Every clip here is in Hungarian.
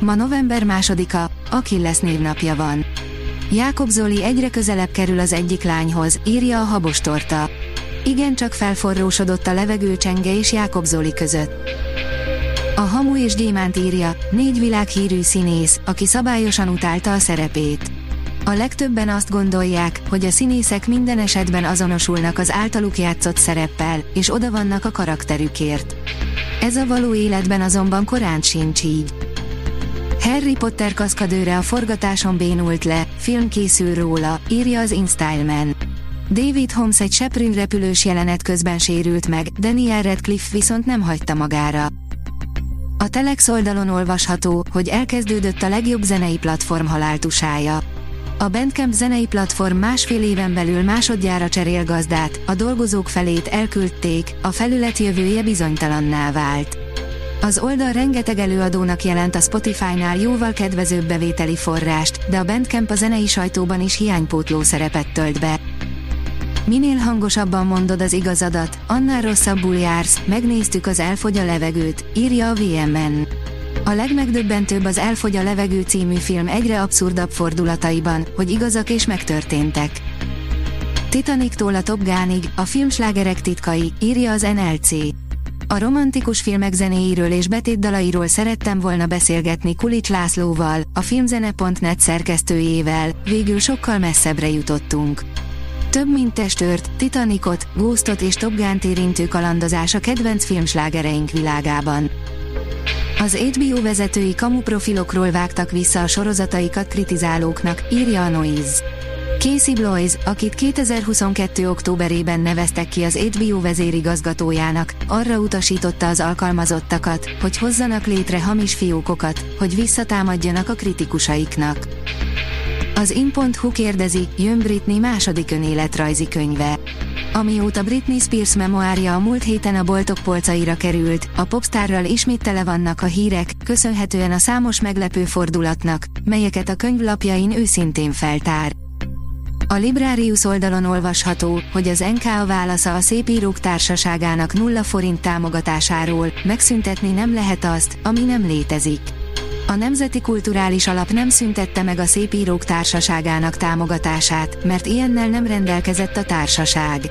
Ma november másodika, Achilles névnapja van. Jákob Zoli egyre közelebb kerül az egyik lányhoz, írja a habostorta. Igen csak felforrósodott a levegőcsenge és Jákob Zoli között. A Hamu és Gyémánt írja, négy világhírű színész, aki szabályosan utálta a szerepét. A legtöbben azt gondolják, hogy a színészek minden esetben azonosulnak az általuk játszott szereppel, és oda vannak a karakterükért. Ez a való életben azonban korán sincs így. Harry Potter kaszkadőre a forgatáson bénult le, film készül róla, írja az InStyleman. David Holmes egy Seprün repülős jelenet közben sérült meg, Daniel Radcliffe viszont nem hagyta magára. A Telex oldalon olvasható, hogy elkezdődött a legjobb zenei platform haláltusája. A Bandcamp zenei platform másfél éven belül másodjára cserél gazdát, a dolgozók felét elküldték, a felület jövője bizonytalanná vált. Az oldal rengeteg előadónak jelent a Spotify-nál jóval kedvezőbb bevételi forrást, de a Bandcamp a zenei sajtóban is hiánypótló szerepet tölt be. Minél hangosabban mondod az igazadat, annál rosszabbul jársz, megnéztük az Elfogy a levegőt, írja a VMN. A legmegdöbbentőbb az Elfogy a levegő című film egyre abszurdabb fordulataiban, hogy igazak és megtörténtek. Titanic-tól a Top Gun-ig, a filmslágerek titkai, írja az NLC. A romantikus filmek zenéiről és betétdalairól szerettem volna beszélgetni Kulics Lászlóval, a filmzene.net szerkesztőjével, végül sokkal messzebbre jutottunk. Több mint testört, Titanicot, Ghostot és Top Gun-t érintő kalandozás a kedvenc filmslágereink világában. Az HBO vezetői kamuprofilokról vágtak vissza a sorozataikat kritizálóknak, írja a Noise. Casey Bloys, akit 2022. októberében neveztek ki az HBO vezérigazgatójának, arra utasította az alkalmazottakat, hogy hozzanak létre hamis fiókokat, hogy visszatámadjanak a kritikusaiknak. Az in.hu kérdezi, jön Britney második önéletrajzi könyve. Amióta Britney Spears memoárja a múlt héten a boltok polcaira került, a popstárral ismét tele vannak a hírek, köszönhetően a számos meglepő fordulatnak, melyeket a könyvlapjain őszintén feltár. A Librarius oldalon olvasható, hogy az NK a válasza a Szépírók Társaságának nulla forint támogatásáról, megszüntetni nem lehet azt, ami nem létezik. A Nemzeti Kulturális Alap nem szüntette meg a Szépírók Társaságának támogatását, mert ilyennel nem rendelkezett a társaság.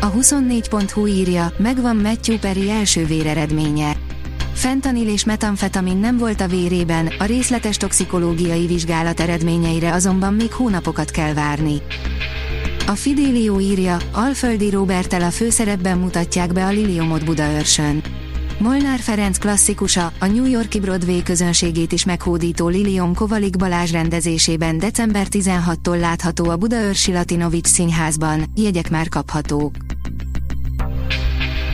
A 24.hu írja, megvan Matthew Perry első véreredménye. Fentanil és metamfetamin nem volt a vérében, a részletes toxikológiai vizsgálat eredményeire azonban még hónapokat kell várni. A Fidelio írja, Alföldi Robertel a főszerepben mutatják be a Liliomot Budaörsön. Molnár Ferenc klasszikusa, a New Yorki Broadway közönségét is meghódító Lilium Kovalik Balázs rendezésében december 16-tól látható a Budaörsi Latinovics színházban, jegyek már kaphatók.